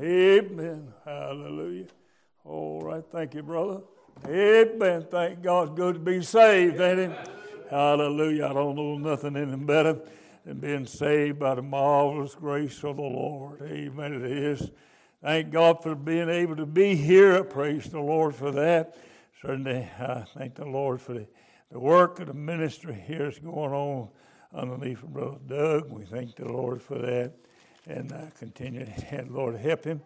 Amen. Hallelujah. All right. Thank you, brother. Amen. Thank God. Good to be saved, ain't it? Hallelujah. I don't know nothing any better than being saved by the marvelous grace of the Lord. Amen. It is. Thank God for being able to be here. Praise the Lord for that. Certainly, I thank the Lord for the, the work of the ministry here is going on underneath Brother Doug. We thank the Lord for that and uh, continue and Lord help him.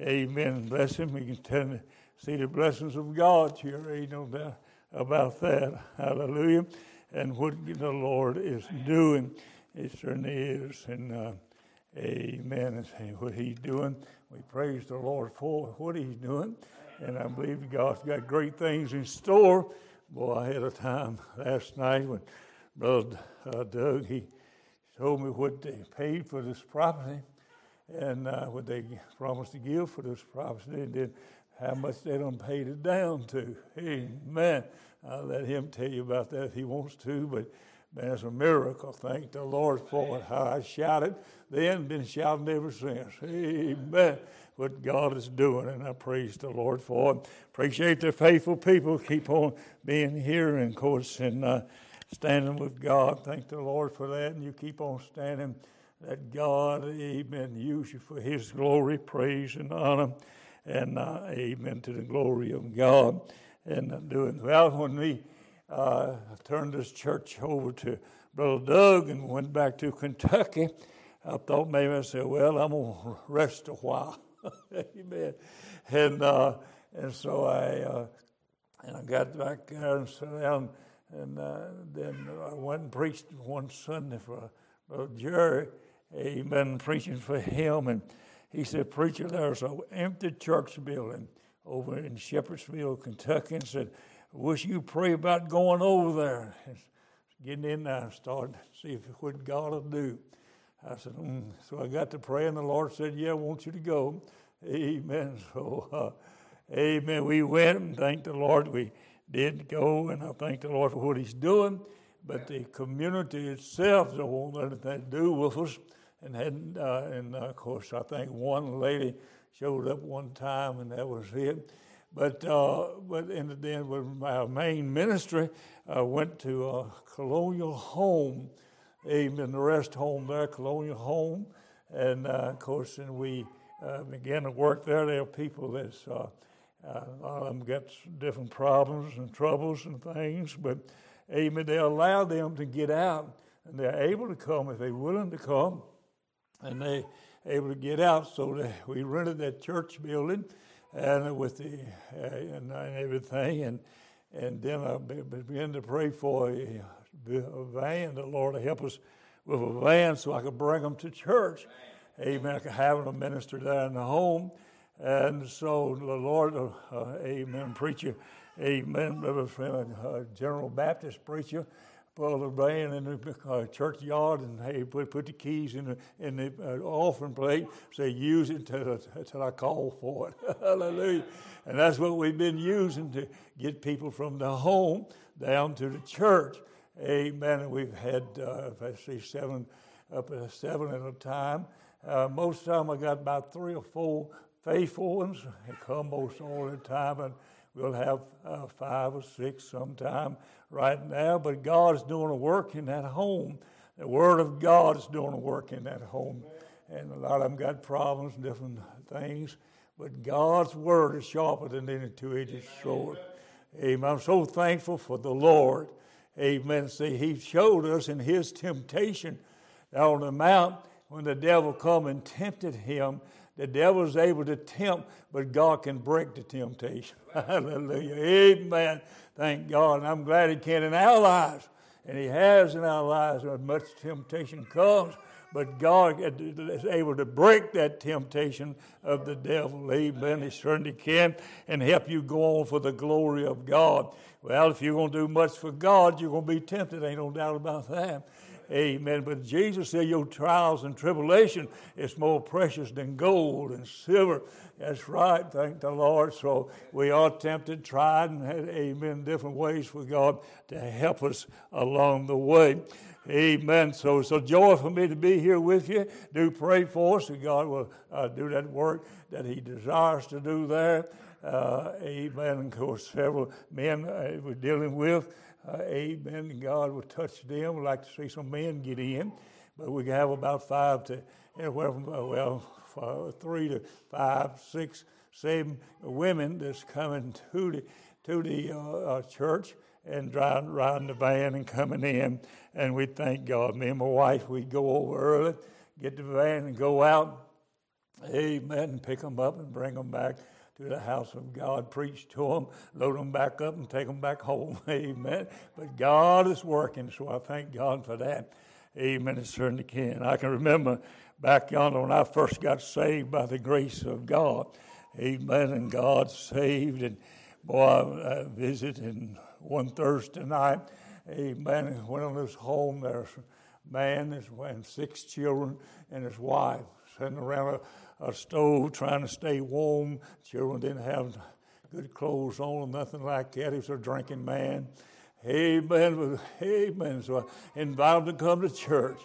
Amen. Bless him. We can tell, see the blessings of God here. Ain't no doubt about that. Hallelujah. And what the Lord is doing, it certainly is. And uh, amen. And what he's doing, we praise the Lord for what he's doing. And I believe God's got great things in store. Boy, I had a time last night when Brother uh, Doug, he told me what they paid for this property and uh, what they promised to give for this property and then how much they done paid it down to. Amen. I'll let him tell you about that if he wants to, but man, it's a miracle. Thank the Lord for it. How I shouted then, been shouting ever since. Amen. What God is doing, and I praise the Lord for it. Appreciate the faithful people. Keep on being here, and of course, and uh, standing with God. Thank the Lord for that. And you keep on standing that God, amen, use you for his glory, praise, and honor. And uh, amen to the glory of God. And uh, doing well when we uh, turned this church over to Brother Doug and went back to Kentucky, I thought maybe I said, well, I'm going to rest a while. amen. And, uh, and so I, uh, and I got back there and sat down and uh, then I went and preached one Sunday for Brother Jerry. been preaching for him. And he said, Preacher, there's an empty church building over in Shepherdsville, Kentucky. And said, Wish you pray about going over there. Getting in there and starting to see if what God will do. I said, mm. So I got to pray, and the Lord said, Yeah, I want you to go. Amen. So, uh, amen. We went and thank the Lord. We did go, and I thank the Lord for what He's doing. But the community itself don't want anything to do with us. And had, uh, and uh, of course, I think one lady showed up one time, and that was it. But uh, but the, then with my main ministry, I went to a colonial home, even the rest home there, colonial home, and uh, of course, and we uh, began to work there. There are people that's uh, a lot of them got different problems and troubles and things, but amen, they allow them to get out and they're able to come if they're willing to come and they able to get out. So we rented that church building and with the uh, and, and, everything, and and then I began to pray for a, a van. The Lord to help us with a van so I could bring them to church. Amen. I could have them minister there in the home. And so the Lord, uh, uh, amen, preacher, amen, uh, General Baptist preacher, pulled a van in the uh, churchyard and hey, put, put the keys in the, in the uh, offering plate, say, use it until, I call for it. Hallelujah. And that's what we've been using to get people from the home down to the church. Amen. And we've had, uh, I see, seven, up at seven at a time. Uh, most of the time I got about three or four faithful ones. They come most all the time, and we'll have uh, five or six sometime right now. But God's doing a work in that home. The Word of God is doing a work in that home. And a lot of them got problems, different things. But God's Word is sharper than any two edged sword. Amen. I'm so thankful for the Lord. Amen. See, He showed us in His temptation on the mount when the devil come and tempted Him the devil is able to tempt, but God can break the temptation. Hallelujah. Amen. Thank God. And I'm glad He can in our lives. And He has in our lives when much temptation comes. But God is able to break that temptation of the devil. Amen. He certainly can and help you go on for the glory of God. Well, if you're going to do much for God, you're going to be tempted. Ain't no doubt about that. Amen. But Jesus said, Your trials and tribulation is more precious than gold and silver. That's right. Thank the Lord. So we are tempted, tried, and had, amen, different ways for God to help us along the way. Amen. So it's a joy for me to be here with you. Do pray for us that God will uh, do that work that He desires to do there. Uh, amen. Of course, several men uh, we're dealing with. Uh, amen. God will touch them. We'd like to see some men get in, but we can have about five to anywhere from uh, well, five, three to five, six, seven women that's coming to the to the uh, uh, church and driving, riding the van and coming in. And we thank God. Me and my wife, we go over early, get the van and go out. Amen. And pick them up and bring them back to the house of God, preach to them, load them back up, and take them back home. Amen. But God is working, so I thank God for that. Amen. It certainly can. I can remember back yonder when I first got saved by the grace of God. Amen. And God saved. And boy, I visited one Thursday night. Amen. Went on this home. There's a man and six children and his wife sitting around a a stove trying to stay warm. Children didn't have good clothes on nothing like that. He was a drinking man. Amen. Amen. So I invited him to come to church.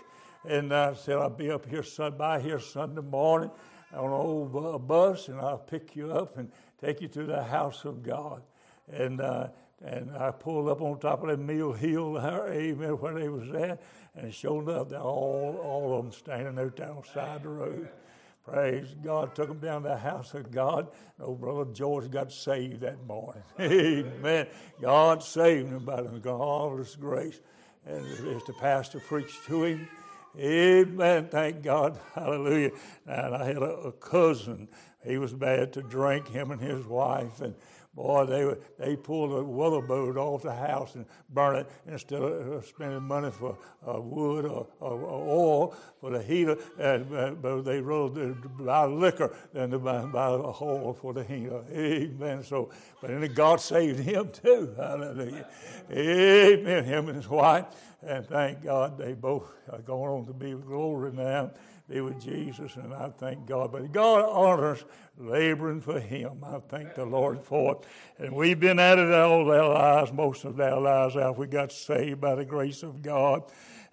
And I said, I'll be up here, by here Sunday morning on an old bus, and I'll pick you up and take you to the house of God. And uh, and I pulled up on top of that mill hill there, amen, where they was at, and sure enough, all, all of them standing there down side the road. Praise God. Took him down to the house of God. Old brother George got saved that morning. Amen. God saved him by the marvelous grace. And as the pastor preached to him, Amen. Thank God. Hallelujah. And I had a, a cousin. He was bad to drink, him and his wife. And Boy, they they pulled a willow boat off the house and burned it instead of spending money for uh, wood or, or, or, oil for the heater. And, uh, but they rather buy liquor than to buy, buy a hole for the heater. Amen. So, but then God saved him too. Hallelujah. Amen. Him and his wife. And thank God they both are going on to be with glory now be with Jesus, and I thank God. But God honors laboring for Him. I thank the Lord for it. And we've been at it all our lives, most of our lives after we got saved by the grace of God.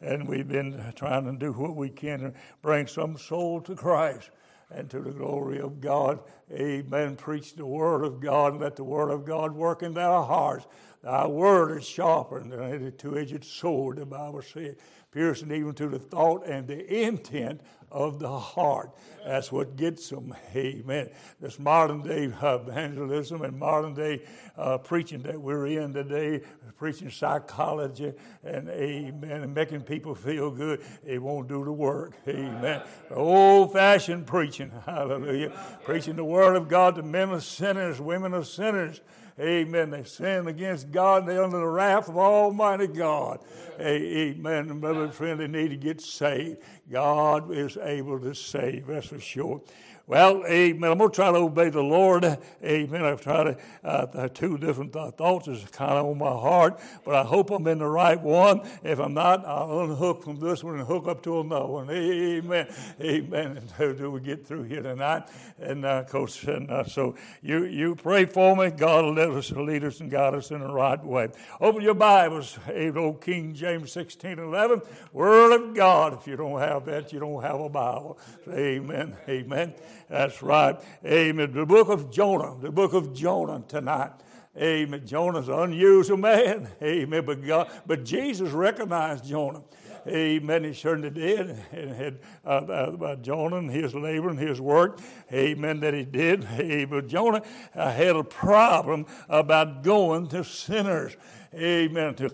And we've been trying to do what we can to bring some soul to Christ and to the glory of God. Amen. Preach the Word of God and let the Word of God work in our hearts. Thy Word is sharper than any two edged sword, the Bible says, piercing even to the thought and the intent of the heart. That's what gets them. Amen. This modern day evangelism and modern day uh, preaching that we're in today, preaching psychology and amen, and making people feel good, it won't do the work. Amen. Old fashioned preaching, hallelujah. Preaching the word of God to men of sinners, women of sinners. Amen. They sin against God. And they're under the wrath of Almighty God. Amen. And brother friend, they need to get saved. God is able to save, that's for sure. Well, amen. I'm going to try to obey the Lord. Amen. I've tried to, uh, two different th- thoughts is kind of on my heart, but I hope I'm in the right one. If I'm not, I'll unhook from this one and hook up to another one. Amen. Amen. Do we get through here tonight? And, uh, Coach, and uh, so you, you pray for me. God will let us, lead us and guide us in the right way. Open your Bibles, amen. old King James 16 11. Word of God. If you don't have that, you don't have a Bible. Amen. Amen. That's right. Amen. The book of Jonah, the book of Jonah tonight. Amen. Jonah's an unusual man. Amen. But God, but Jesus recognized Jonah. Amen. He certainly did. And had uh, uh, Jonah and his labor and his work. Amen. That he did. Amen. But Jonah uh, had a problem about going to sinners. Amen. To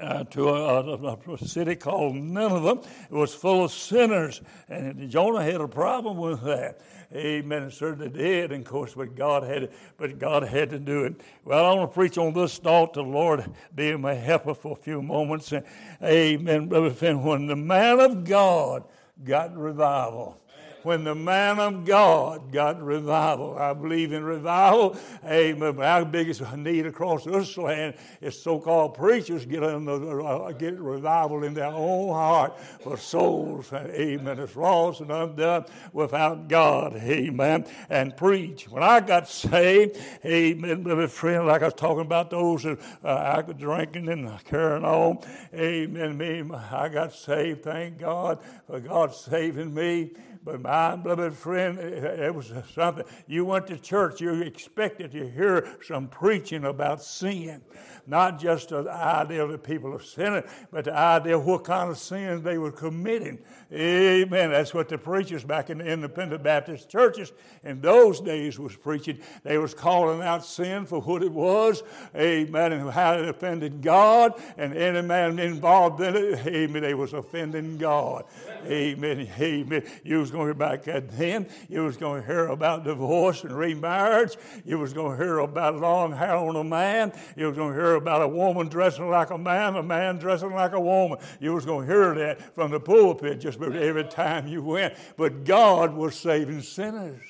uh, to a, a, a, city called Nineveh. It was full of sinners, and Jonah had a problem with that. Amen. It certainly did, and of course, but God had, but God had to do it. Well, I want to preach on this thought. To the Lord be my helper for a few moments. And, Amen, brother Finn. When the man of God got revival, when the man of God got revival. I believe in revival. Amen. But our biggest need across this land is so-called preachers get, the, uh, get revival in their own heart for souls. Amen. It's lost and undone without God. Amen. And preach. When I got saved, amen, with friend, like I was talking about those that uh, I drinking and carrying on. Amen. Me, I got saved. Thank God for God saving me. But my beloved friend, eh, it was something. You went to church, you expected to hear some preaching about sin. Not just the idea that people are sinning, but the idea of what kind of sins they were committing. Amen. That's what the preachers back in the independent Baptist churches in those days was preaching. They was calling out sin for what it was. Amen. And how it offended God. And any man involved in it, amen, they was offending God. Amen. Amen. You was going to hear back then. You was going to hear about divorce and remarriage. You was going to hear about long hair on a man. You was going to hear about a woman dressing like a man, a man dressing like a woman. You was going to hear that from the pulpit just about every time you went. But God was saving sinners.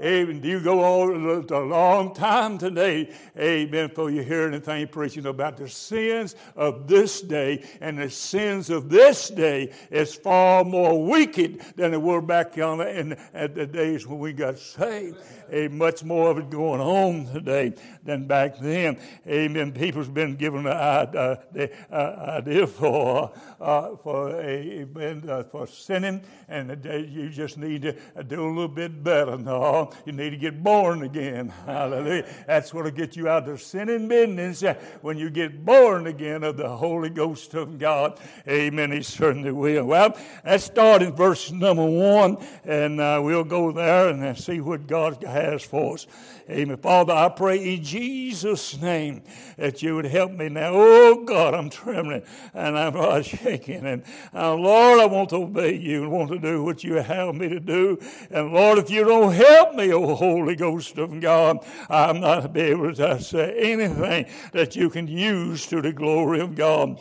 Amen. Do you go on a long time today, amen, before you hear anything preaching about the sins of this day. And the sins of this day is far more wicked than they were back in, the days when we got saved. Amen. Much more of it going on today than back then. Amen. People's been given the, uh, uh, idea for, uh, for, uh, for sinning, and you just need to do a little bit better. No, you need to get born again. Hallelujah. That's what'll get you out of sinning business when you get born again of the Holy Ghost of God. Amen. He certainly will. Well, let's start in verse number one, and uh, we'll go there and see what God has for us. Amen. Father, I pray in Jesus' name that you would help me now. Oh God, I'm trembling and I'm shaking. And uh, Lord, I want to obey you and want to do what you have me to do. And Lord, if you don't help me, oh Holy Ghost of God, I'm not be able to say anything that you can use to the glory of God.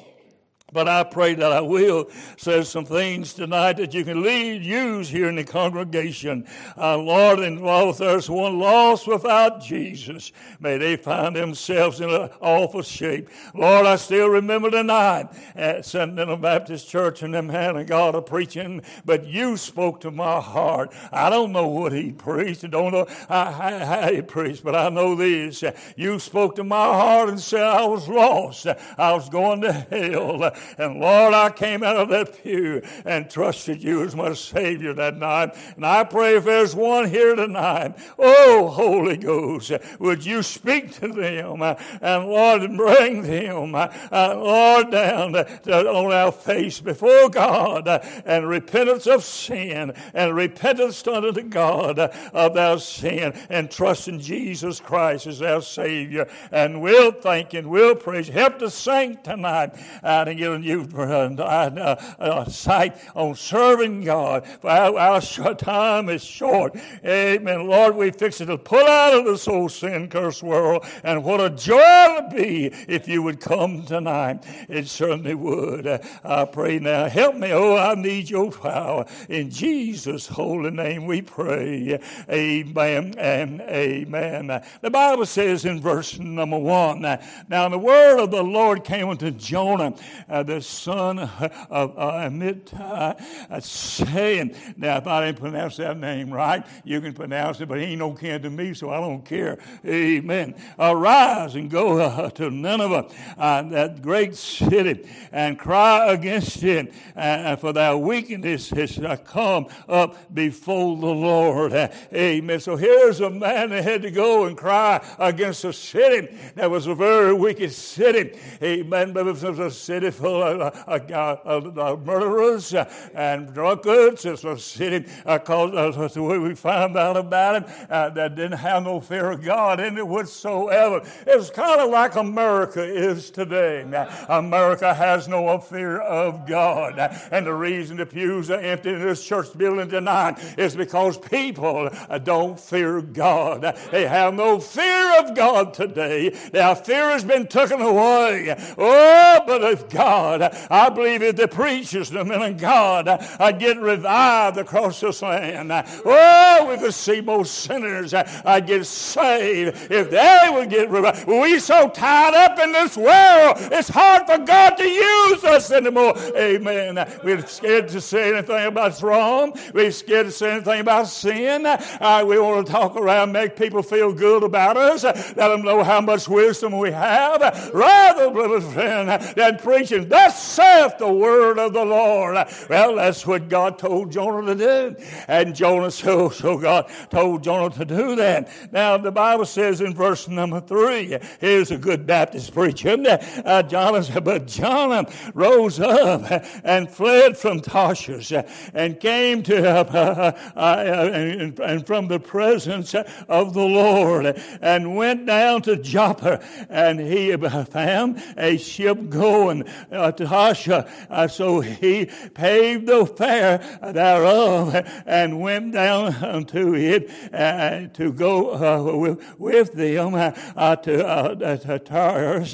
But I pray that I will say some things tonight that you can lead, use here in the congregation. Uh, Lord, and while there's one lost without Jesus, may they find themselves in an awful shape. Lord, I still remember the night at Sentinel Baptist Church and them man of God are preaching, but you spoke to my heart. I don't know what he preached. I don't know how he preached, but I know this. You spoke to my heart and said I was lost. I was going to hell. And Lord, I came out of that pew and trusted you as my Savior that night. And I pray if there's one here tonight, oh, Holy Ghost, would you speak to them uh, and Lord, bring them, uh, uh Lord, down to, on our face before God uh, and repentance of sin and repentance unto God of our sin and trust in Jesus Christ as our Savior. And we'll thank and we'll praise. Help to sing tonight and get given you uh, sight on serving God. For our, our time is short. Amen. Lord, we fix it to pull out of this old sin cursed world. And what a joy it would be if you would come tonight. It certainly would. Uh, I pray now. Help me. Oh, I need your power. In Jesus' holy name we pray. Amen and amen. The Bible says in verse number one, Now the word of the Lord came unto Jonah, uh, the son of Amittai, uh, saying, now if I didn't pronounce that name right, you can pronounce it, but he ain't no kin to me, so I don't care. Amen. Arise and go uh, to Nineveh, uh, that great city, and cry against it, uh, for thy wickedness has come up before the Lord. Uh, amen. So here's a man that had to go and cry against a city that was a very wicked city. Amen. But it was a city Uh uh, uh, uh, uh, murderers and drunkards. It's a city called, that's the way we found out about it, that didn't have no fear of God in it whatsoever. It's kind of like America is today. Now, America has no fear of God. And the reason the pews are empty in this church building tonight is because people don't fear God. They have no fear of God today. Their fear has been taken away. Oh, but if God God. I believe if the preachers, the men of God, are get revived across this land, oh, we could see more sinners I get saved if they would get revived. We so tied up in this world, it's hard for God to use us anymore. Amen. We're scared to say anything about wrong. We're scared to say anything about sin. Uh, we want to talk around, make people feel good about us, let them know how much wisdom we have. Rather, brother friend, than preaching, thus saith the word of the Lord. Well, that's what God told Jonah to do. And Jonah, so, so God told Jonah to do that. Now, the Bible says in verse number three, here's a good Baptist preacher. Uh, Jonah, but Jonah rose up and fled from Tarshish and came to uh, uh, uh, and, and, from the presence of the Lord and went down to Joppa and he found a ship going uh, to Tarshish. Uh, so he paved the fare thereof and went down unto it uh, to go with, with, them to, to Tarshish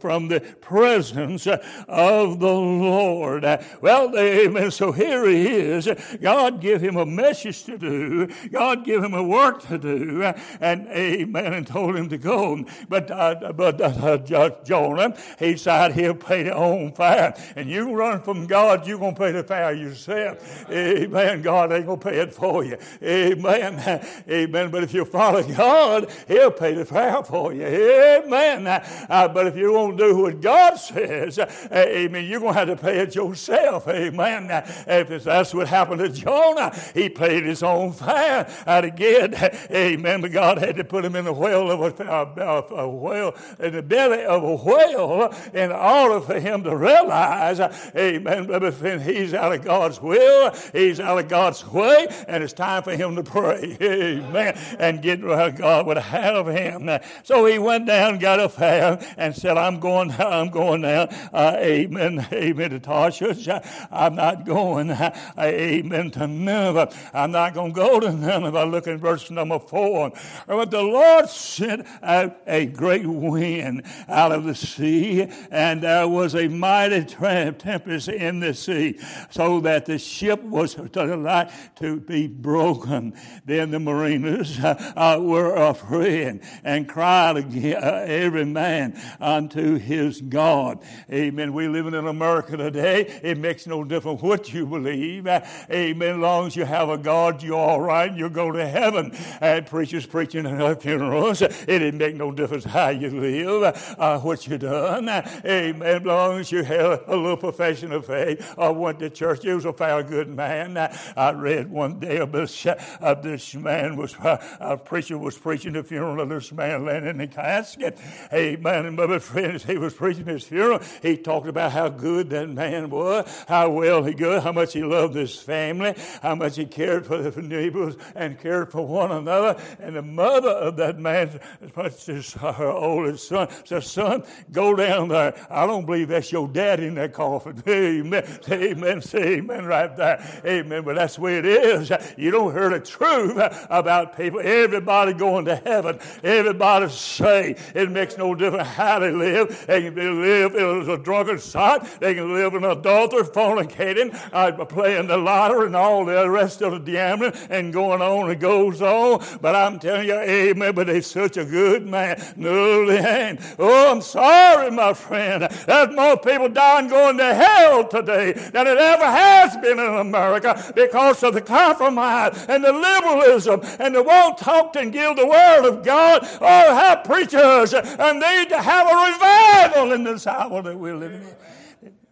from the presence of the Lord. Well, amen. So here he is. God give him a message to do. God give him a work to do. And amen. And told him to go. But, uh, but uh, Jonah, he said he'll pay the own fire. And you run from God, you're going to pay the fire yourself. Amen. God ain't going to pay it for you. Amen. Amen. But if you follow God, he'll pay the fire for you. Amen. Uh, but if you won't do what God says, uh, amen, you're going to have to pay it yourself. Amen. If that's what happened to Jonah, he paid his own fare. And again, amen, but God had to put him in the whale of a, a, a whale, in the belly of a whale in order for him to realize, amen, he's out of God's will, he's out of God's way, and it's time for him to pray. Amen. And get where God would have him. So he went down, got a fare, and said, I'm going, I'm going now. Uh, amen. Amen to Tarshish. I'm not going. Uh, amen to Nineveh. I'm not going to go to Nineveh. Look at verse number four. But the Lord sent out a great wind out of the sea, and there was a mighty tempest in the sea, so that the ship was to be broken. Then the mariners uh, were afraid and cried again, uh, every man unto his God. Amen. We living in America today. It makes no difference what you believe. Amen. As long as you have a God, you're all right. You'll go to heaven. And preachers preaching at funerals. It didn't make no difference how you live, uh, what you done. Amen. As long as you had a little profession of faith or went to church, you was a fair good man. I read one day of this, of this man was, uh, a preacher was preaching the funeral of this man laying in the casket. Amen. And my friends, he was preaching his funeral. He talked about how good that man was, how well he good, how much he loved his family, how much he cared for the neighbors and cared for one another. And the mother of that man, as much as her oldest son, said, Son, go down there. I don't believe that's your dad in that coffin. Amen. Say amen. Say amen right there. Amen. But that's the way it is. You don't hear the truth about people. Everybody going to heaven. Everybody say it makes no difference how they live. They can live as a drunken sot. They can live in adultery, fornicating, uh, playing the lottery and all the rest of the gambling and going on and goes on. But I'm telling you, amen, but he's such a good man. No, they ain't. Oh, I'm sorry, my friend. There's more people dying going to hell today than it ever has been in America because of the compromise and the liberalism and the won't talk and give the word of God. Oh, have preachers and they to have a revival in this hour that we're living in.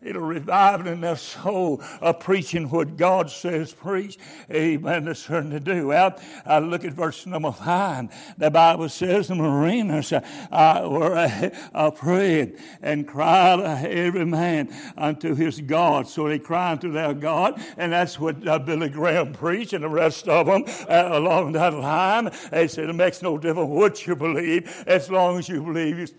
It'll revive in their soul of preaching what God says preach. Amen. That's certain to do. Well, I look at verse number five. The Bible says the mariners uh, were uh, uh, and cried every man unto his God. So they cried unto their God, and that's what uh, Billy Graham preached, and the rest of them uh, along that line. They said it makes no difference what you believe, as long as you believe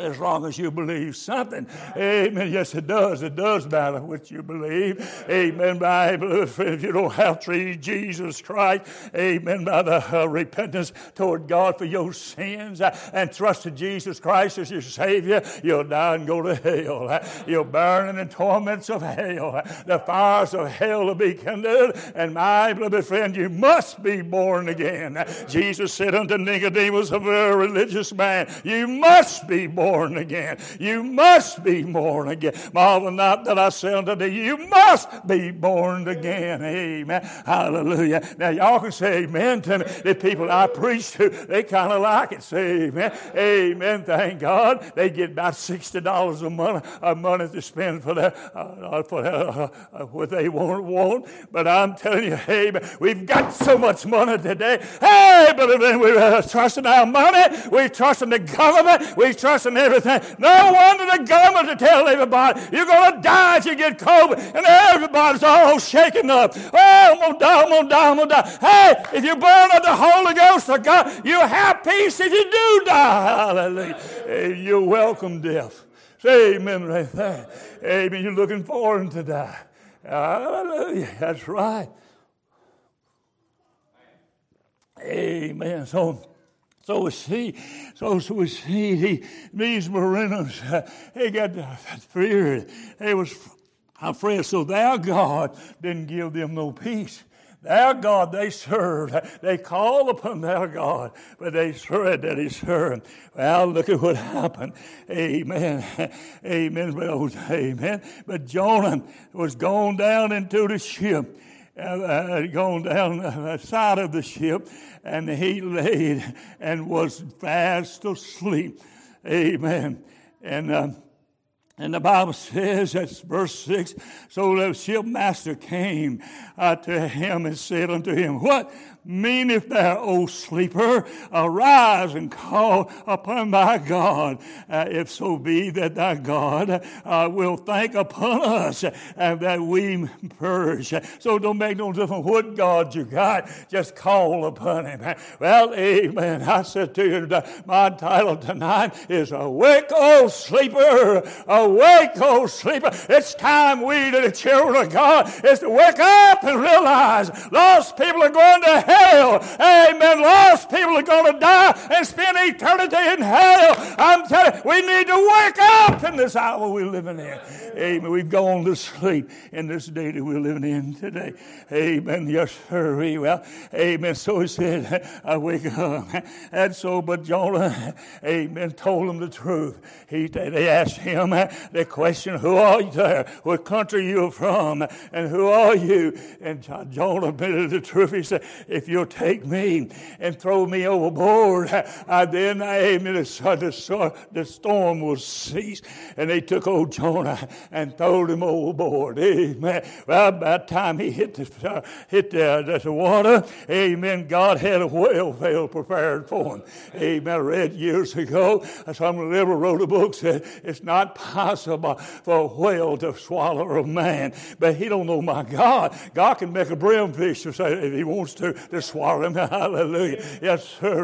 as long as you believe something. Amen. Yes, it does. It does matter what you believe. Amen. Bible, if you don't have treated Jesus Christ, amen, by the uh, repentance toward God for your sins uh, and trusted Jesus Christ as your Savior, you'll die and go to hell. Uh, you'll burn in the torments of hell. Uh, the fires of hell will be kindled. And my beloved friend, you must be born again. Uh, Jesus said unto Nicodemus, a very religious man, You must be born born again. You must be born again. Marvel not that I say unto thee, you must be born again. Amen. Hallelujah. Now y'all can say amen to me. The people I preach to, they kind of like it. Say amen. Amen. Thank God. They get about sixty dollars a month, a month to spend for their uh, for their, uh, uh, what they want, want. But I'm telling you, hey, we've got so much money today. Hey, but then we're uh, trusting our money. We're trusting the government. We're trusting everything. No wonder the government to tell everybody you're going to die if you get COVID, and everybody's all shaken up. Oh, I'm going to die, I'm going to die, I'm going to die. Hey, if you're born of the Holy Ghost of God, you have peace if you do die. Hallelujah. You're welcome, death. Say amen right there. Amen. You're looking forward to die. Hallelujah. That's right. Amen. So, so we see, so, so we see he, these Morenos, uh, they got fear. They was afraid. So their God didn't give them no peace. Their God they served. They called upon their God, but they served that he served. Well, look at what happened. Amen. Amen. Amen. But Jonah was gone down into the ship uh, gone down the side of the ship, and he laid and was fast asleep. Amen. And uh, and the Bible says, that's verse 6, so the shipmaster came uh, to him and said unto him, What meaneth thou, O sleeper? Arise and call upon thy God, uh, if so be that thy God uh, will think upon us and that we perish. So don't make no difference what God you got, just call upon him. Well, amen. I said to you, my title tonight is Awake, O sleeper! Awake, O sleeper! It's time we, the children of God, is to wake up and realize lost people are going to hell. Amen. Lost people are going to die and spend eternity in hell. I'm telling you, we need to wake up in this hour we're living in. Amen. We've gone to sleep in this day that we're living in today. Amen. Yes, sir. Well, amen. So he said, I wake up. And so, but Jonah, amen, told him the truth. He, they asked him the question, Who are you there? What country are you from? And who are you? And Jonah admitted the truth. He said, If you'll take me and throw me overboard, I then, amen, the, the storm will cease. And they took old Jonah and threw him overboard. Amen. Well, about the time he hit the, uh, hit the, the water, amen, God had a whale veil prepared for him. Amen. I read years ago, some liberal wrote a book said it's not possible for a whale to swallow a man. But he don't know my God. God can make a brimfish if he wants to, to swallow him. Hallelujah. Yes, sir.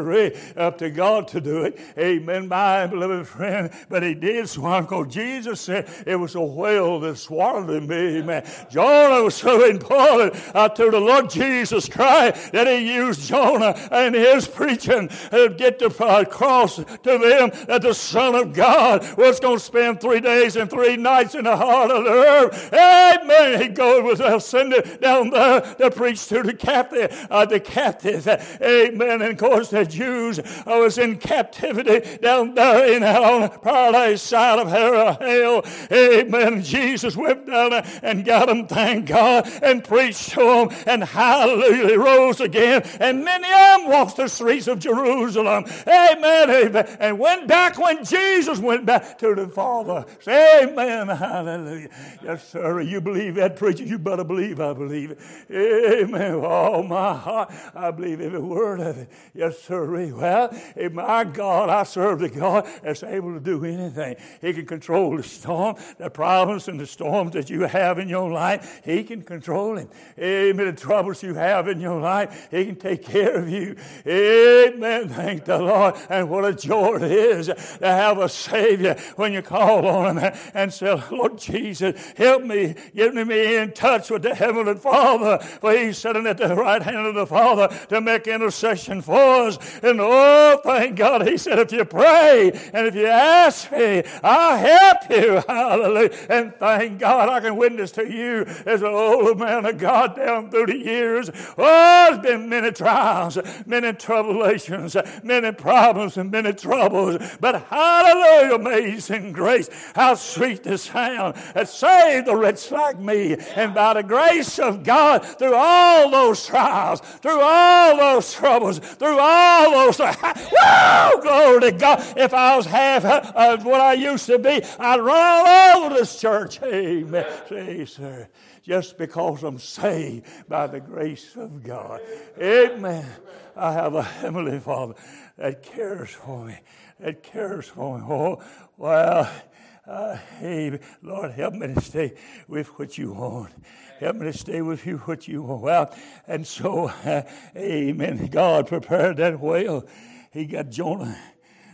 Up to God to do it. Amen, my beloved friend. But he did swallow because Jesus said it was a whale that swallowed him. Amen. Jonah was so important uh, to the Lord Jesus Christ that he used Jonah and his preaching to get the cross to them that the Son of God was going to spend three days and three nights in the heart of the earth. Amen. He goes was ascended down there to preach to the captive, uh, the captives. Amen. And of course the Jews was in captivity down there in on paradise side of hell. Amen. Jesus went down and got them, thank God, and preached to them, and hallelujah, rose again, and many of them walked the streets of Jerusalem. Amen. Amen. And went back when Jesus went back to the Father. Say amen. Hallelujah. Yes, sir. You believe that, preacher? You better believe I believe it. Amen. All my heart, I believe every word of it. Yes, sir. Well, my God, I serve the God that's able to do anything. He can control the storm, the problems and the storms that you have in your life. He can control it. Amen. The troubles you have in your life, He can take care of you. Amen. Thank the Lord. And what a joy it is to have a Savior when you call on Him and say, Lord Jesus, help me, get me in touch with the Heavenly Father. For He's sitting at the right hand of the Father to make intercession for us. And oh, thank God, He said, if you pray and if you ask me, I'll help you. Hallelujah. And thank God I can witness to you as an old man of God down through the years. Oh, there's been many trials, many tribulations, many problems, and many troubles. But hallelujah, amazing grace. How sweet the sound that saved a wretch like me. And by the grace of God, through all those trials, through all those troubles, through all those, woo, glory to God. If I was half of what I used to be, I'd run all over this church. Amen. See, sir just because I'm saved by the grace of God. Amen. I have a Heavenly Father that cares for me, that cares for me. Oh, well, uh, hey, Lord, help me to stay with what you want. Help me to stay with you what you. Well, and so, uh, amen. God prepared that whale. He got Jonah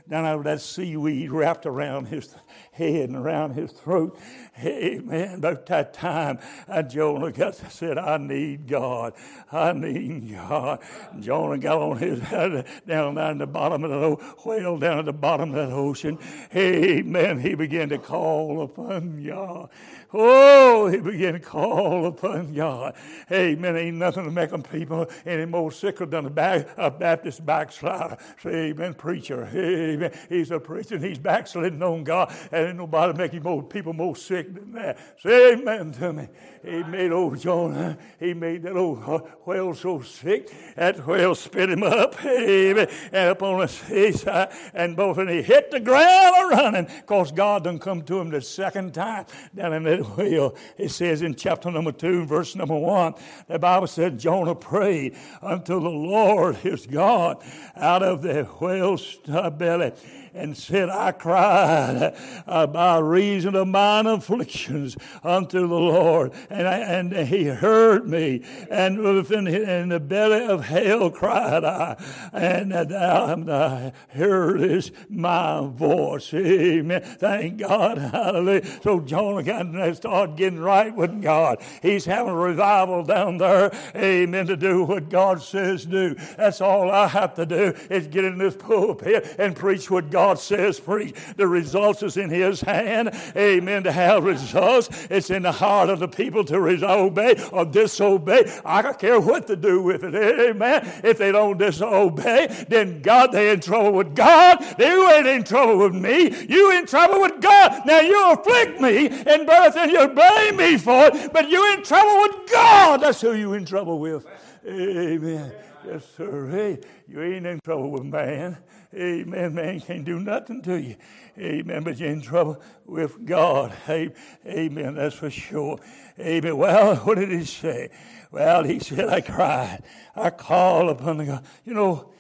down out of that seaweed wrapped around his head and around his throat. Amen. About that time, uh, Jonah got said, I need God. I need God. Jonah got on his head down down the bottom of the whale, down at the bottom of that ocean. Amen. He began to call upon God. Oh, he began to call upon God. Amen. Ain't nothing to make them people any more sicker than a, back, a Baptist backslider. Say, amen, preacher. Amen. He's a preacher and he's backsliding on God. And ain't nobody making more people more sick that. Say amen to me. He made old Jonah, he made that old whale so sick, that whale spit him up, amen, and up on the seaside, and both and he hit the ground a running, because God done come to him the second time down in that whale. It says in chapter number two, verse number one, the Bible said Jonah prayed unto the Lord his God out of the whale's belly and said, I cried uh, by reason of mine afflictions unto the Lord. And, I, and he heard me. And within in the belly of hell cried I. And thou heardest my voice. Amen. Thank God. Hallelujah. So Jonah got to start getting right with God. He's having a revival down there. Amen. To do what God says do. That's all I have to do is get in this pulpit and preach what God God says preach. The results is in His hand. Amen. To have results, it's in the heart of the people to obey or disobey. I don't care what to do with it. Amen. If they don't disobey, then God, they in trouble with God. You ain't in trouble with me. You in trouble with God. Now you afflict me in birth and you blame me for it, but you in trouble with God. That's who you in trouble with. Amen. Yes, sir. Hey, you ain't in trouble with man. Amen. Man can't do nothing to you. Amen. But you're in trouble with God. Amen. That's for sure. Amen. Well, what did he say? Well, he said, I cried. I called upon the God. You know,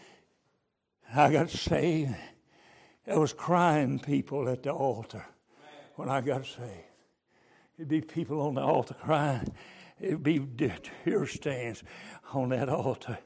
I got saved. There was crying people at the altar when I got saved. It'd be people on the altar crying. It'd be tear stands on that altar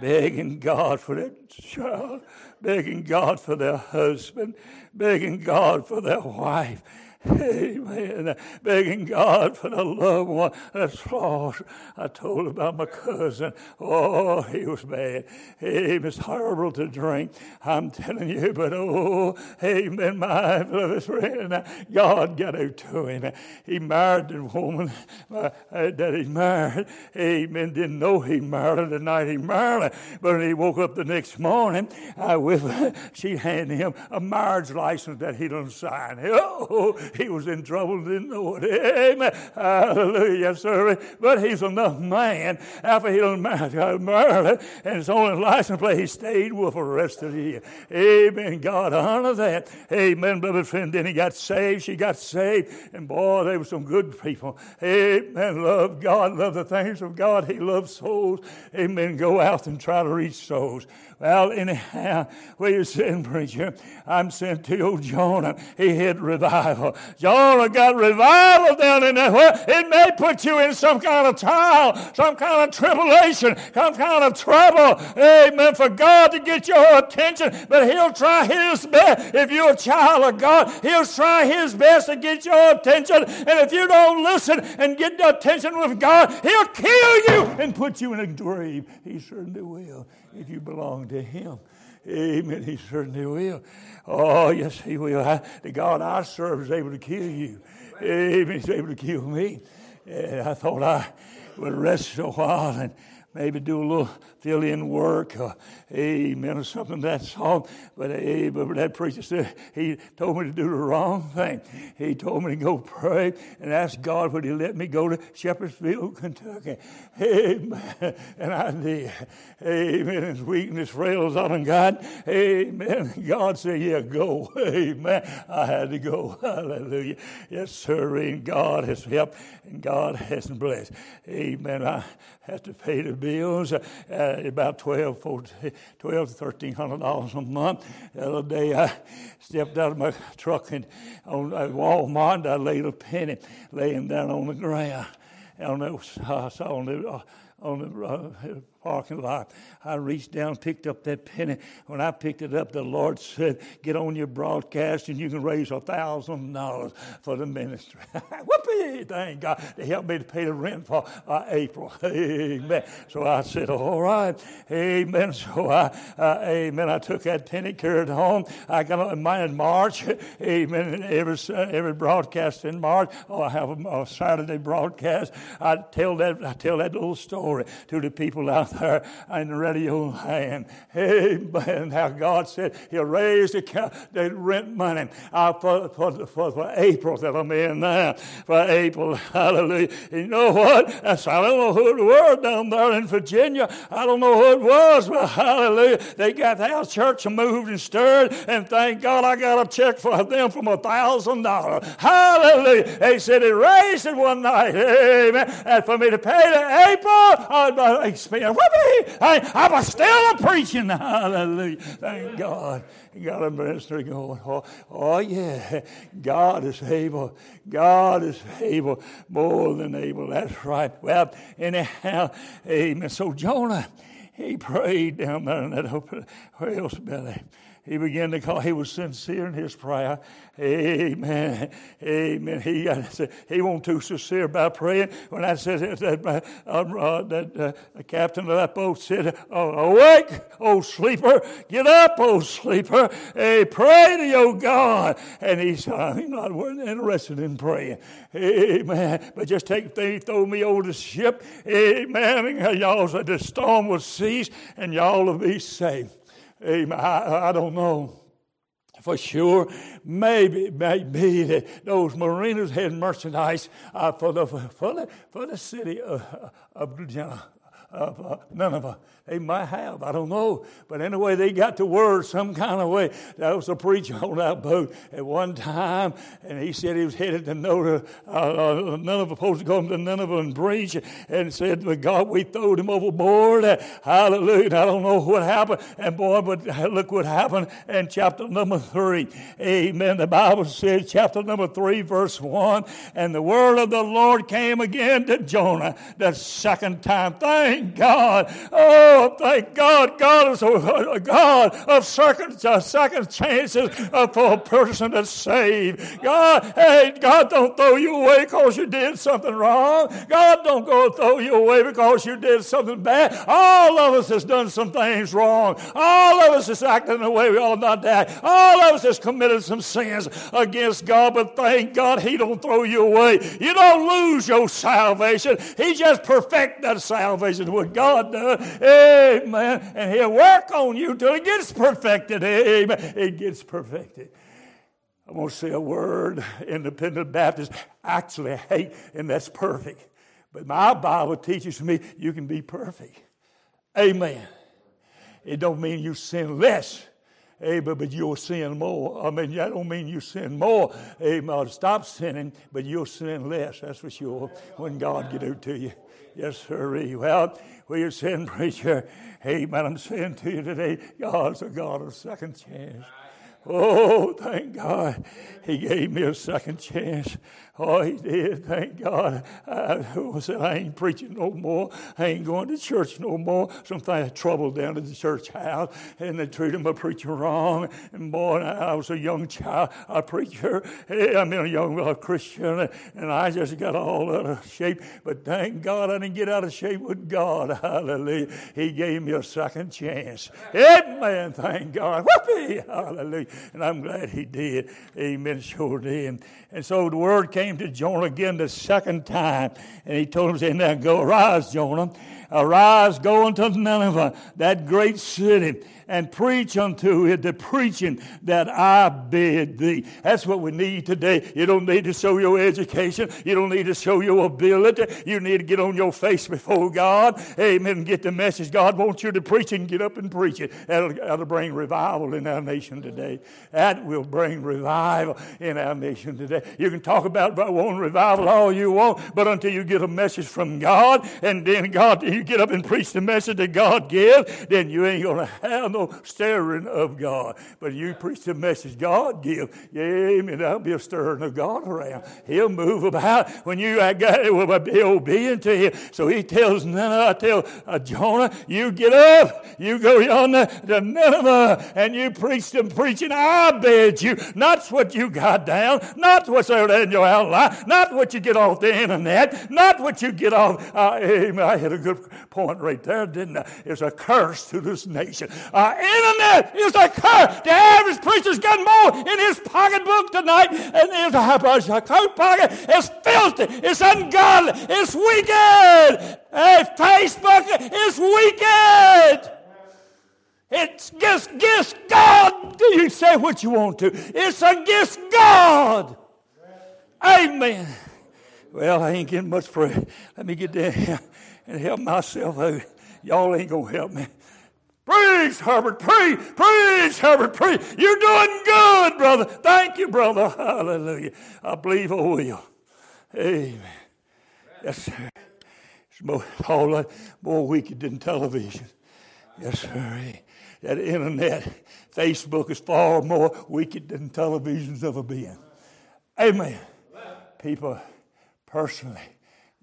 begging God for their child, begging God for their husband, begging God for their wife, Amen. Begging God for the loved one that's lost. I told about my cousin. Oh, he was bad. Amen. It's horrible to drink. I'm telling you, but oh, amen. My beloved friend, God got out to him. He married the woman uh, that he married. Amen. Didn't know he married her the night he married her. But when he woke up the next morning, with she handed him a marriage license that he didn't sign. Oh, he was in trouble, didn't know it. Amen. Hallelujah, sir. But he's enough man after he done married uh, and his only license plate, he stayed with for the rest of the year. Amen. God honor that. Amen, beloved friend. Then he got saved. She got saved. And boy, they were some good people. Amen. Love God. Love the things of God. He loves souls. Amen. Go out and try to reach souls. Well, anyhow, where you sitting, preacher? I'm sent to old Jonah. He had revival. Jonah got revival down in there. Well, it may put you in some kind of trial, some kind of tribulation, some kind of trouble. Amen. For God to get your attention, but He'll try His best. If you're a child of God, He'll try His best to get your attention. And if you don't listen and get the attention with God, He'll kill you and put you in a grave. He certainly will if you belong to Him. Amen. He certainly will. Oh, yes, He will. I, the God I serve is able to kill you. Amen. He's able to kill me. And I thought I would rest a while and maybe do a little fill in work, or, amen, or something that sort. But, hey, but that preacher said he told me to do the wrong thing. He told me to go pray and ask God would he let me go to Shepherdsville, Kentucky. Amen. And I did. Amen. As weak and as frail as I'm God. Amen. God said, yeah, go. Amen. I had to go. Hallelujah. Yes, sir. And God has helped and God has blessed. Amen. I have to pay the bills. Uh, about 12, 14, 12 to 1300 dollars a month. The other day I stepped out of my truck and on Walmart I laid a penny laying down on the ground. And I saw on the, uh, on the uh, parking lot. I reached down, picked up that penny. When I picked it up, the Lord said, Get on your broadcast and you can raise a thousand dollars for the ministry. Whoopee! Thank God to help me to pay the rent for uh, April. Amen. So I said, All right. Amen. So I, uh, amen. I took that penny, carried it home. I got on mine in March. Amen. Every, every broadcast in March, oh, I have a, a Saturday broadcast. I tell that, I tell that little story to the people out there in the radio land. Amen. How God said He'll raise the, the rent money uh, for, for, for, for, April that I'm in now. For April. Hallelujah. You know what? That's, I don't know who it was down there in Virginia. I don't know who it was, but hallelujah. They got the house church moved and stirred, and thank God I got a check for them from a thousand dollars. Hallelujah. They said it raised it one night. Amen. And for me to pay the April, I'd expense! I, I was still a preaching. Hallelujah. Thank God. Got a ministry going. Oh, oh, yeah. God is able. God is able. More than able. That's right. Well, anyhow, amen. So Jonah, he prayed down there in that whale's belly. He began to call. He was sincere in his prayer. Amen. Amen. He he wasn't too sincere about praying. When I said that, uh, uh, that uh, the captain of that boat said, oh, "Awake, oh sleeper! Get up, oh sleeper! Hey, pray to your God." And he said, "He's not interested in praying." Amen. But just take things, throw me over the ship. Amen. Y'all said the storm will cease and y'all will be safe. Amen. I, I don't know for sure. Maybe, maybe that those mariners had merchandise uh, for, the, for, the, for the city of, of, of Nineveh. They might have, I don't know. But anyway, they got the word some kind of way. There was a preacher on that boat at one time, and he said he was headed to Nineveh, uh, uh, Nineveh, supposed to go to Nineveh and preach, and said, But God, we throwed him overboard. Hallelujah. I don't know what happened. And boy, but look what happened in chapter number three. Amen. The Bible says, chapter number three, verse one, and the word of the Lord came again to Jonah the second time. Thank God. Oh, Oh, thank God. God is a, God of second, second chances for a person that's saved. God, hey, God don't throw you away because you did something wrong. God don't go throw you away because you did something bad. All of us has done some things wrong. All of us is acting the way we ought not to act. All of us has committed some sins against God, but thank God He don't throw you away. You don't lose your salvation. He just perfect that salvation. What God does. Amen. And He'll work on you till it gets perfected. Amen. It gets perfected. I'm going to say a word independent Baptists actually hate, and that's perfect. But my Bible teaches me you can be perfect. Amen. It don't mean you sin less. Amen, but you'll sin more. I mean, that don't mean you sin more. Amen. Stop sinning, but you'll sin less. That's for sure. When God get out to you. Yes, sir. Well, we are sin preacher. Amen. I'm saying to you today, God's a God of second chance. Oh, thank God. He gave me a second chance. Oh, he did. Thank God. I, said, I ain't preaching no more. I ain't going to church no more. Sometimes trouble down at the church house, and they treated my preacher wrong. And boy, I was a young child, a preacher. I mean, a young uh, Christian, and I just got all out of shape. But thank God I didn't get out of shape with God. Hallelujah. He gave me a second chance. Amen. Thank God. Whoopee. Hallelujah. And I'm glad he did. Amen. Sure did. And so the word came to Jonah again the second time. And he told him, say, now go, arise, Jonah. Arise, go unto Nineveh, that great city and preach unto it the preaching that I bid thee. That's what we need today. You don't need to show your education. You don't need to show your ability. You need to get on your face before God. Amen. Get the message. God wants you to preach and get up and preach it. That'll, that'll bring revival in our nation today. That will bring revival in our nation today. You can talk about, about wanting revival all you want, but until you get a message from God, and then God, you get up and preach the message that God gives, then you ain't going to have no stirring of God. But you preach the message God give. Yeah, amen. There'll be a stirring of God around. He'll move about when you I got it will be obedient to Him. So He tells Nineveh, I tell uh, Jonah, you get up, you go yonder to Nineveh, and you preach the preaching I bid you. Not what you got down, not what's there in your outline, not what you get off the internet, not what you get off. Uh, amen. I had a good point right there, didn't I? It's a curse to this nation. Uh, internet is a curse. The average preacher's got more in his pocketbook tonight than his coat pocket. It's filthy. It's ungodly. It's wicked. Hey, Facebook is wicked. It's against, God. You say what you want to? It's against God. Amen. Well, I ain't getting much prayer. Let me get down and help myself out. Y'all ain't going to help me. Praise Herbert, preach, praise Herbert, preach. You're doing good, brother. Thank you, brother. Hallelujah. I believe I will. Amen. Yes, sir. It's more, all that more wicked than television. Yes, sir. That internet, Facebook is far more wicked than television's ever been. Amen. People personally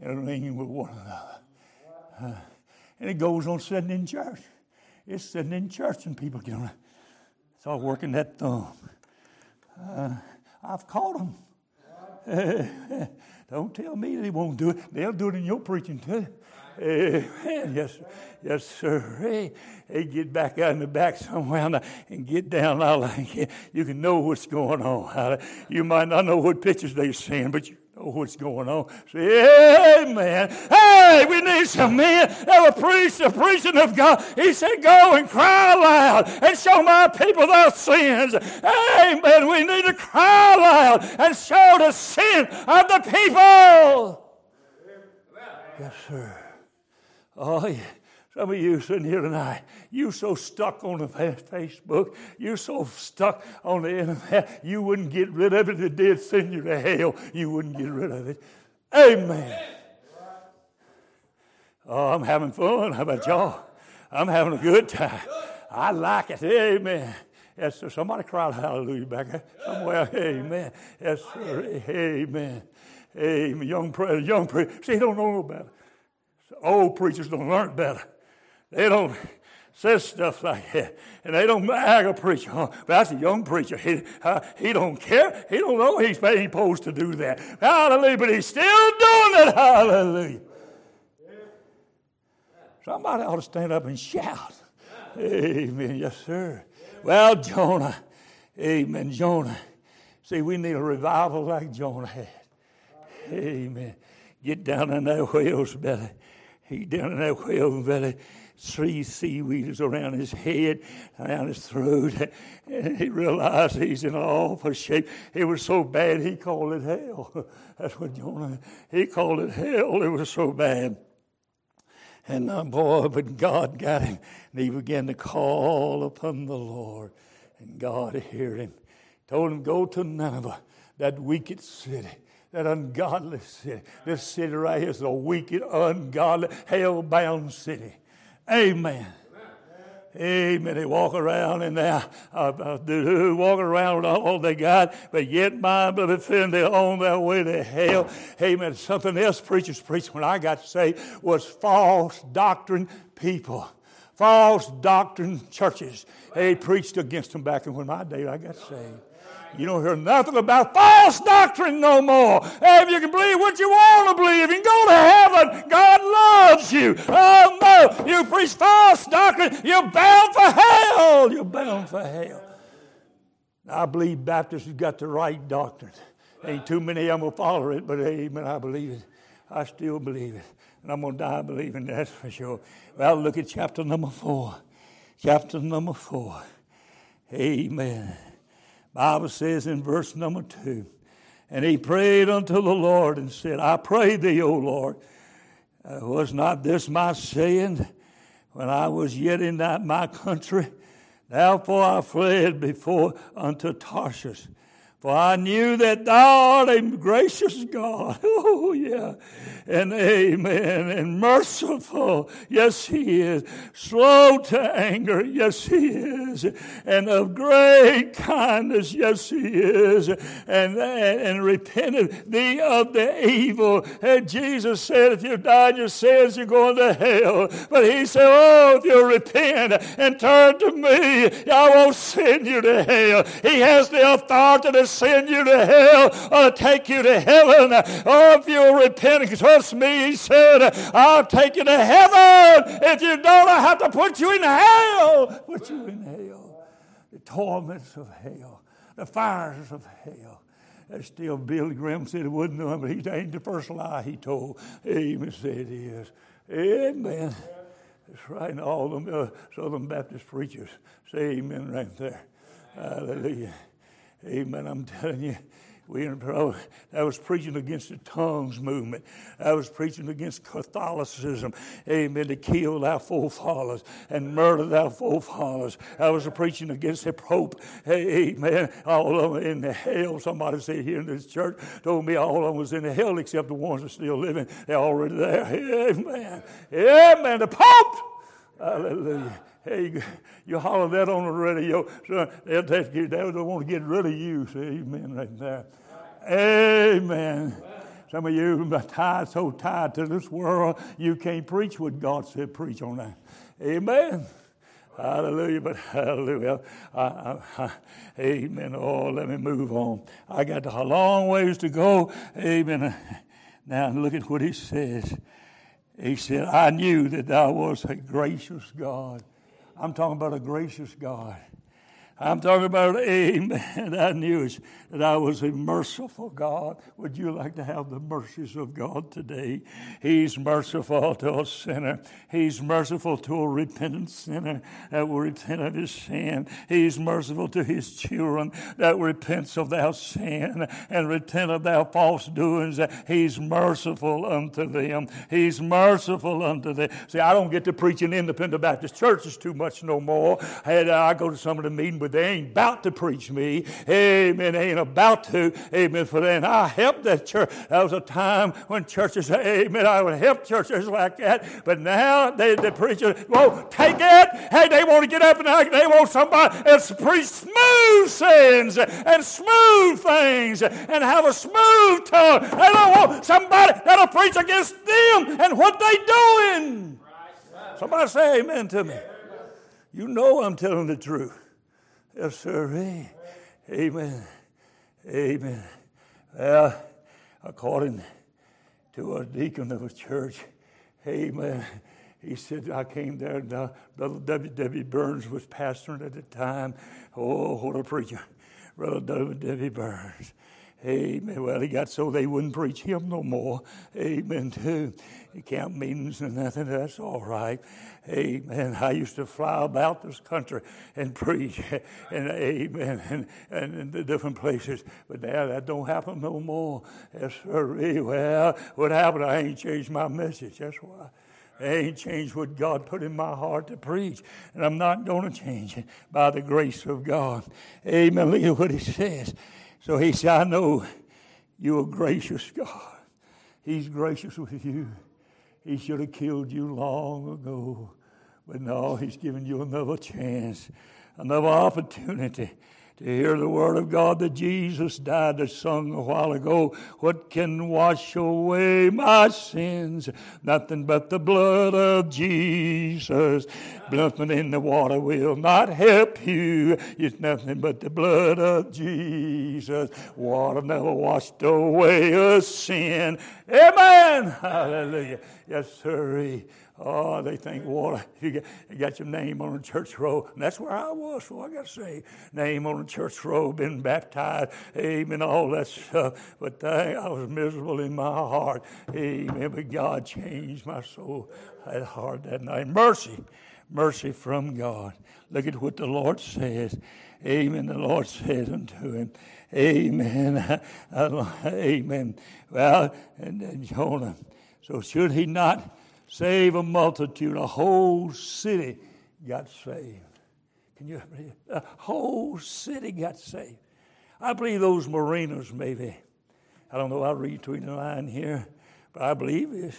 interacting with one another. Uh, and it goes on sitting in church. It's sitting in church and people get on It's all working that thumb. Uh, I've caught them. Don't tell me they won't do it. They'll do it in your preaching too. Amen. Yes, sir. yes, sir. Hey, hey, get back out in the back somewhere and get down. You can know what's going on. You might not know what pictures they're seeing, but you know what's going on. Say, Amen. Hey, we need some men that will preach the preaching of God. He said, Go and cry loud and show my people their sins. Amen. We need to cry loud and show the sin of the people. Yes, sir. Oh, yeah. Some of you sitting here tonight, you so stuck on the Facebook, you so stuck on the internet, you wouldn't get rid of it. It did send you to hell. You wouldn't get rid of it. Amen. Oh, I'm having fun. How about y'all? I'm having a good time. I like it. Amen. Yes, sir. Somebody cried hallelujah back there somewhere. Amen. Yes, sir. Amen. Amen. Young preacher, young preacher. See, he don't know about it. Old preachers don't learn better. They don't say stuff like that. And they don't mag a preacher. Huh? But that's a young preacher. He, uh, he don't care. He don't know he's supposed to do that. Hallelujah. But he's still doing it. Hallelujah. Somebody ought to stand up and shout. Amen. Yes, sir. Well, Jonah. Amen. Jonah. See, we need a revival like Jonah had. Amen. Get down in that whale's belly. He down in that whale's belly three seaweeds around his head, around his throat, and he realized he's in awful shape. It was so bad he called it hell. That's what Jonah, he called it hell. It was so bad. And uh, boy, but God got him. And he began to call upon the Lord. And God heard him. Told him, Go to Nineveh, that wicked city, that ungodly city. This city right here is a wicked, ungodly, hell bound city. Amen. Amen. They walk around and they uh, uh, walk around with all they got, but yet, my friend, they're on their way to hell. Amen. Something else preachers preached when I got saved was false doctrine people. False doctrine churches. They preached against them back in when my day I got saved. You don't hear nothing about false doctrine no more. If you can believe what you want to believe, can go to heaven. God loves you. Oh no, you preach false doctrine, you're bound for hell. You're bound for hell. I believe Baptists have got the right doctrine. Ain't too many of them will follow it, but amen, I believe it. I still believe it. And I'm going to die believing that for sure. Well, look at chapter number four. Chapter number four. Amen. Bible says in verse number two, and he prayed unto the Lord and said, I pray thee, O Lord, uh, was not this my saying when I was yet in that my country? Therefore I fled before unto Tarshish for I knew that thou art a gracious God. Oh, yeah. And amen. And merciful. Yes, he is. Slow to anger. Yes, he is. And of great kindness. Yes, he is. And, and, and repented thee of the evil. And Jesus said, if you die in your sins, you're going to hell. But he said, oh, if you repent and turn to me, I won't send you to hell. He has the authority to send you to hell or take you to heaven. Or if you'll repent and trust me, he said, I'll take you to heaven. If you don't, I have to put you in hell. Put you in hell. The torments of hell, the fires of hell. That's still Billy Graham said it wouldn't one, but he ain't the first lie he told. Amen said it is. Amen. That's right. And all them uh, Southern Baptist preachers say amen right there. Hallelujah. Amen. I'm telling you, we I was preaching against the tongues movement. I was preaching against Catholicism. Amen. To kill our forefathers and murder our forefathers. I was preaching against the Pope. Amen. All of them in the hell. Somebody said here in this church told me all of them was in the hell except the ones that are still living. They're already there. Amen. Amen. The Pope. Hallelujah. Hey, you holler that on the radio, so they'll take you. They don't want to get rid of you. Say amen right there. Amen. Some of you are tied, so tied to this world, you can't preach what God said preach on that. Amen. Hallelujah, but hallelujah. I, I, I, amen. Oh, let me move on. I got a long ways to go. Amen. Now look at what he says. He said, I knew that thou was a gracious God I'm talking about a gracious God. I'm talking about, amen. I knew that I was a merciful God. Would you like to have the mercies of God today? He's merciful to a sinner. He's merciful to a repentant sinner that will repent of his sin. He's merciful to his children that repents of their sin and repent of their false doings. He's merciful unto them. He's merciful unto them. See, I don't get to preach in independent Baptist churches too much no more. I, I go to some of the meetings but they ain't about to preach me. Amen. They ain't about to. Amen. For then I helped that church. That was a time when churches, amen, I would help churches like that. But now they, the preachers, won't take it. Hey, they want to get up and they want somebody that's preach smooth sayings and smooth things and have a smooth tongue. They don't want somebody that'll preach against them and what they doing. Somebody say amen to me. You know I'm telling the truth. Yes, sir. Amen. Amen. Well, according to a deacon of a church, amen. He said, I came there, and uh, Brother W. W. Burns was pastoring at the time. Oh, what a preacher. Brother W. W. Burns. Amen. Well, he got so they wouldn't preach him no more. Amen. Too. Camp meetings and nothing. That's all right. Amen. I used to fly about this country and preach, and amen, and, and in the different places. But now that don't happen no more. Yes, sir. Well, what happened? I ain't changed my message. That's why. I ain't changed what God put in my heart to preach, and I'm not going to change it by the grace of God. Amen. Look at what he says. So he said, I know you're a gracious God. He's gracious with you. He should have killed you long ago. But no, He's given you another chance, another opportunity to hear the word of God that Jesus died that sung a while ago. What can wash away my sins? Nothing but the blood of Jesus. Nothing in the water will not help you. It's nothing but the blood of Jesus. Water never washed away a sin. Amen. Hallelujah. Yes, sir. Oh, they think water. You got, you got your name on a church robe. And that's where I was, so I got say, name on a church robe, been baptized, amen, all that stuff. But uh, I was miserable in my heart. Amen. But God changed my soul. I heart that night. Mercy, mercy from God. Look at what the Lord says. Amen. The Lord said unto him, Amen. Amen. Well, and Jonah. So should he not save a multitude, a whole city got saved. Can you? A whole city got saved. I believe those mariners, maybe. I don't know, I'll read between the line here, but I believe this.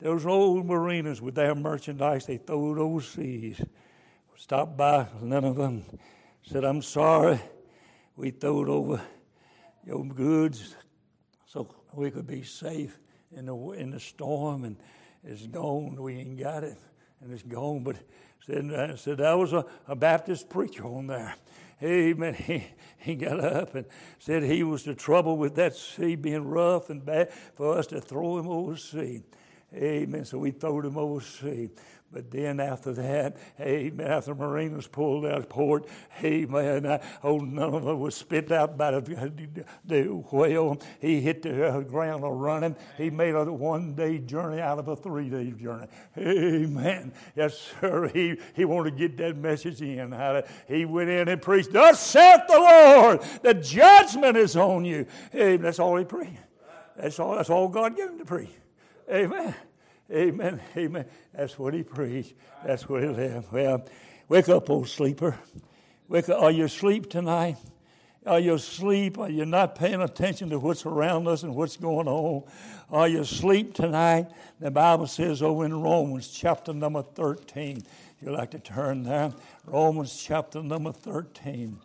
Those old mariners with their merchandise they throwed overseas. Stopped by none of them. Said, I'm sorry, we throwed over your goods so we could be safe in the, in the storm and it's gone. We ain't got it, and it's gone. But said, said that was a, a Baptist preacher on there. Amen. He, he got up and said he was the trouble with that sea being rough and bad for us to throw him overseas. Amen. So we throwed him overseas. But then after that, amen, after Marinas pulled out of port, amen, I, oh, none of them was spit out by the, the whale. He hit the uh, ground a running. He made a one day journey out of a three day journey. Amen. Yes, sir. He, he wanted to get that message in. He went in and preached, Thus saith the Lord, the judgment is on you. Amen. That's all he preached. That's all, that's all God gave him to preach. Amen. Amen. Amen. That's what he preached. That's what he lived. Well, wake up, old sleeper. Wake up. Are you asleep tonight? Are you asleep? Are you not paying attention to what's around us and what's going on? Are you asleep tonight? The Bible says over in Romans chapter number 13. If you'd like to turn there, Romans chapter number 13.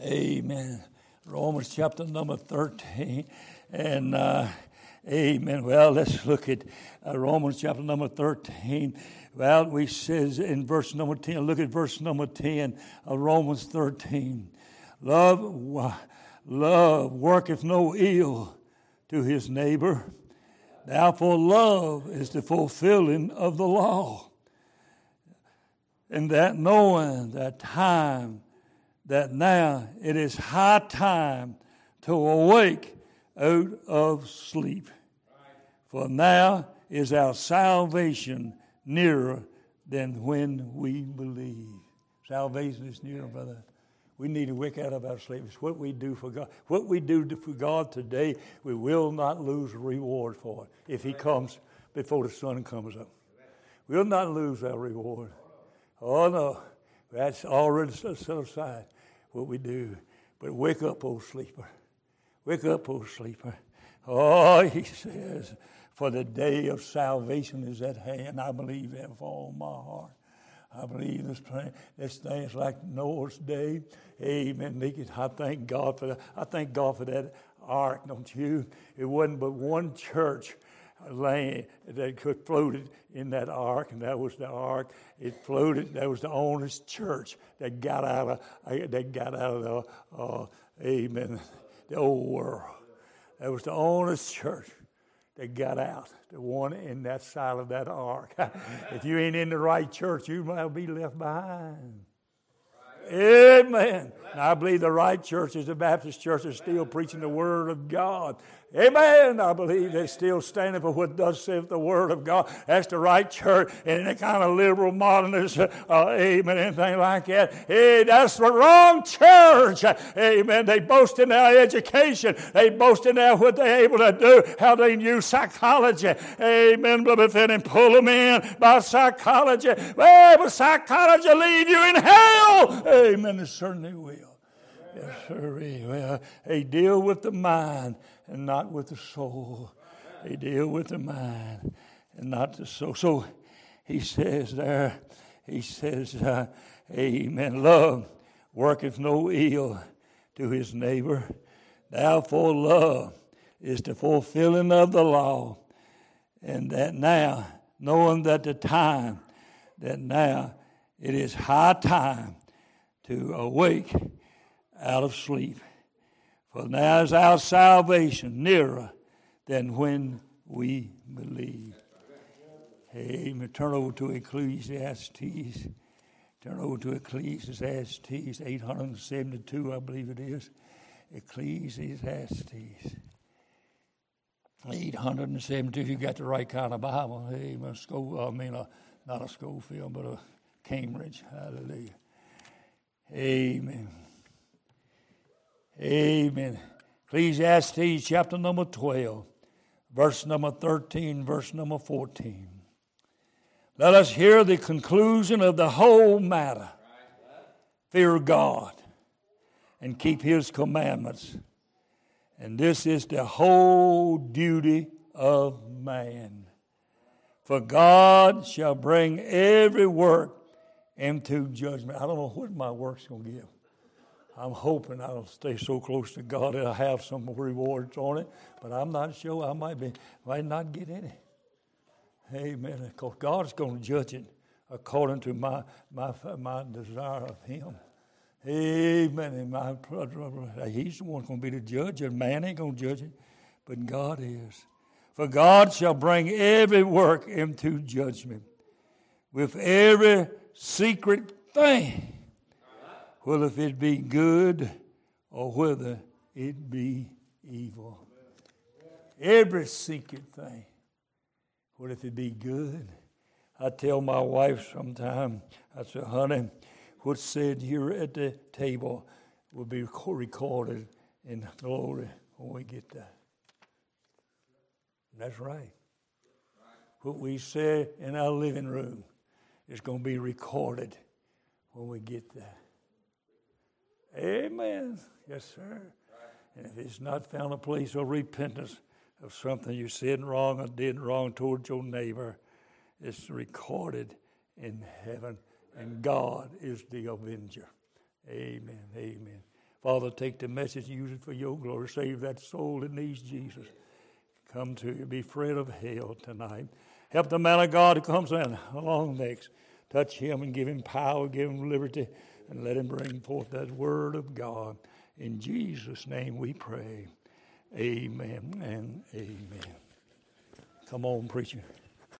Amen. Romans chapter number 13. And uh, Amen. Well, let's look at uh, Romans chapter number 13. Well, we says in verse number 10, look at verse number 10 of Romans 13. Love, love worketh no ill to his neighbor. Therefore, love is the fulfilling of the law. And that knowing that time, that now it is high time to awake out of sleep. For now is our salvation nearer than when we believe. Salvation is nearer, brother. We need to wake out of our sleep. It's what we do for God. What we do for God today, we will not lose reward for it if He comes before the sun comes up. We'll not lose our reward. Oh, no. That's already set aside, what we do. But wake up, old sleeper. Wake up, old sleeper. Oh, he says, for the day of salvation is at hand. I believe that with all my heart. I believe this, plan, this thing is like Noah's day. Amen. I thank God for that. I thank God for that ark, don't you? It wasn't but one church land that could floated in that ark, and that was the ark. It floated. That was the honest church that got out of that got out of the uh, amen the old world. That was the honest church that got out, the one in that side of that ark. if you ain't in the right church, you might be left behind. Amen. And I believe the right churches, the Baptist churches, still preaching the Word of God. Amen. I believe they're still standing for what does say the Word of God. That's the right church. And any kind of liberal modernist, uh, amen, anything like that. Hey, that's the wrong church. Amen. They boast in their education. They boast in their what they're able to do, how they use psychology. Amen. But they didn't pull them in by psychology, well, but psychology leave you in hell. Amen. It certainly will. Yes, sir. Well, they deal with the mind and not with the soul. They deal with the mind and not the soul. So he says there, he says, uh, Amen. Love worketh no ill to his neighbor. Therefore, love is the fulfilling of the law. And that now, knowing that the time, that now it is high time to awake out of sleep. For now is our salvation nearer than when we believe. Amen. Turn over to Ecclesiastes. Turn over to Ecclesiastes 872, I believe it is. Ecclesiastes 872. If You got the right kind of Bible. Amen. School, I mean, a, not a Scofield, but a Cambridge. Hallelujah. Amen. Amen. Ecclesiastes chapter number 12, verse number 13, verse number 14. Let us hear the conclusion of the whole matter. Fear God and keep His commandments. And this is the whole duty of man. For God shall bring every work into judgment. I don't know what my work's going to give. I'm hoping I'll stay so close to God that I have some rewards on it, but I'm not sure. I might be, might not get any. Amen. Of course, God's going to judge it according to my my my desire of Him. Amen. And my He's the one going to be the judge, and man ain't going to judge it, but God is. For God shall bring every work into judgment with every secret thing whether it be good or whether it be evil. Every secret thing, what if it be good? I tell my wife sometime, I say, honey, what's said here at the table will be recorded in glory when we get there. that's right. What we say in our living room is going to be recorded when we get there. Amen. Yes, sir. And if it's not found a place of repentance of something you said wrong or did wrong towards your neighbor, it's recorded in heaven, and God is the avenger. Amen. Amen. Father, take the message, use it for your glory. Save that soul that needs Jesus. Come to you. Be afraid of hell tonight. Help the man of God who comes in along next. Touch him and give him power, give him liberty and let him bring forth that word of God. In Jesus' name we pray. Amen and amen. Come on, preacher.